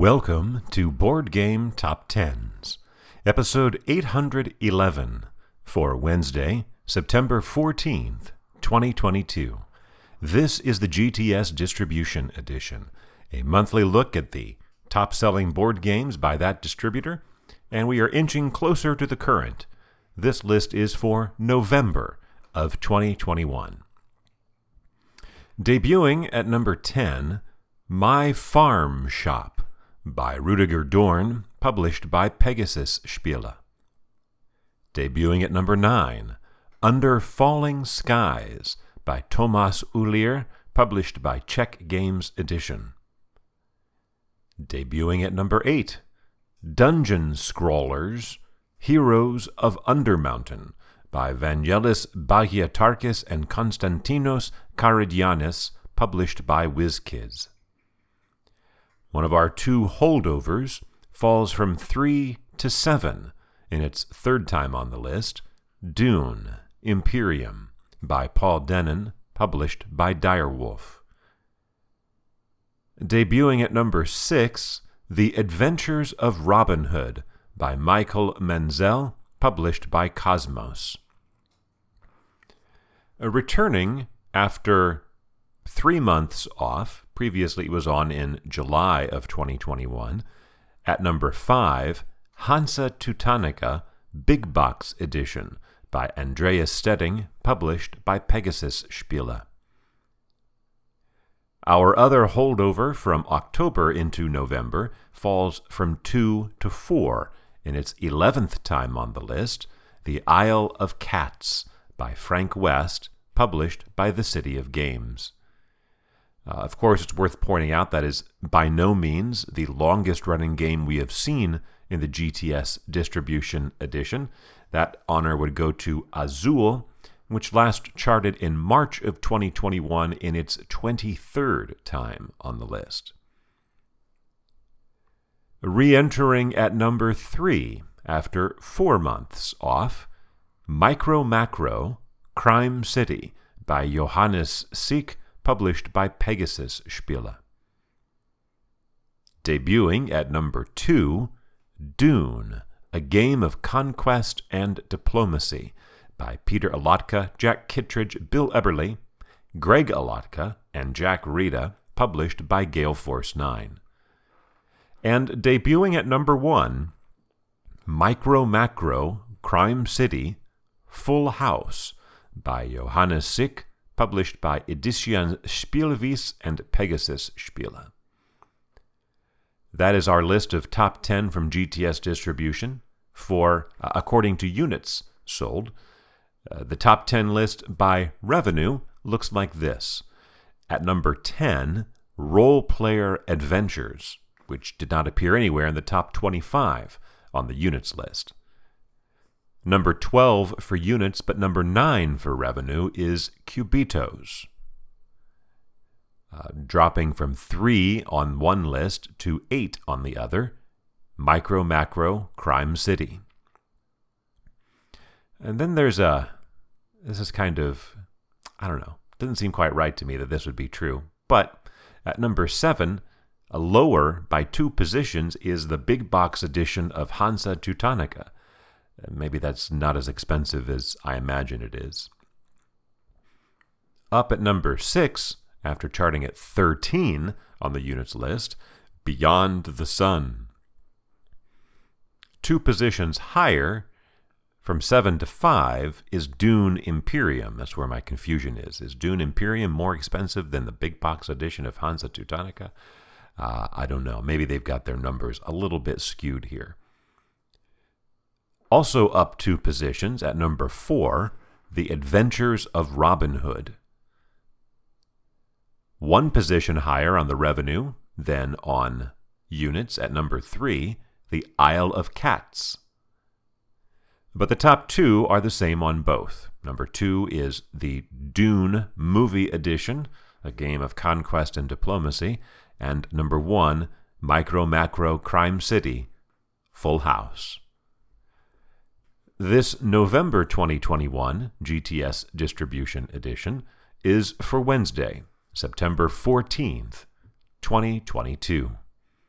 Welcome to Board Game Top Tens, episode 811 for Wednesday, September 14th, 2022. This is the GTS Distribution Edition, a monthly look at the top selling board games by that distributor, and we are inching closer to the current. This list is for November of 2021. Debuting at number 10, My Farm Shop by Rudiger Dorn, published by Pegasus Spiele. Debuting at number 9, Under Falling Skies by Thomas Uhlíř, published by Czech Games Edition. Debuting at number 8, Dungeon Scrawlers Heroes of Undermountain by Vangelis Bagiartakis and Konstantinos Karidianis, published by WizKids. One of our two holdovers falls from 3 to 7 in its third time on the list Dune Imperium by Paul Dennen, published by Direwolf. Debuting at number 6, The Adventures of Robin Hood by Michael Menzel, published by Kosmos. Uh, returning after three months off, previously it was on in July of 2021, at number 5, Hansa Teutonica Big Box Edition by Andreas Steding, published by Pegasus Spiele. Our other holdover from October into November falls from 2 to 4 in its 11th time on the list, The Isle of Cats by Frank West, published by the City of Games. Uh, of course, it's worth pointing out that is by no means the longest running game we have seen in the GTS distribution edition. That honor would go to Azul, which last charted in March of 2021 in its 23rd time on the list. Re entering at number three after four months off, Micro Macro Crime City by Johannes Sich published by Pegasus Spiele. Debuting at number two, Dune, a game of conquest and diplomacy by Peter Olotka, Jack Kittredge, Bill Eberle, Greg Olotka, and Jack Rita, published by Gale Force 9. And debuting at number one, Micro Macro Crime City Full House by Johannes Sich, published by Edition Spielwiese and Pegasus Spiele. That is our list of top 10 from GTS distribution for, uh, according to units sold. Uh, the top 10 list by revenue looks like this. At number 10, Roll Player Adventures, which did not appear anywhere in the top 25 on the units list. Number 12 for units, but number 9 for revenue is Cubitos. Uh, dropping from 3 on one list to 8 on the other, Micro Macro Crime City. And then there's a. This is kind of. I don't know. Doesn't seem quite right to me that this would be true. But at number 7, a lower by two positions is the big box edition of Hansa Teutonica Maybe that's not as expensive as I imagine it is. Up at number 6, after charting at 13 on the units list, Beyond the Sun. Two positions higher, from 7 to 5, is Dune Imperium. That's where my confusion is. Is Dune Imperium more expensive than the big box edition of Hansa Teutonica? Uh, I don't know. Maybe they've got their numbers a little bit skewed here. Also up two positions at number four, The Adventures of Robin Hood. One position higher on the revenue than on units at number three, The Isle of Cats. But the top two are the same on both. Number two is the Dune Movie Edition, a game of conquest and diplomacy, and number one, Micro Macro Crime City, Full House. This November 2021 GTS Distribution Edition is for Wednesday, September 14th, 2022.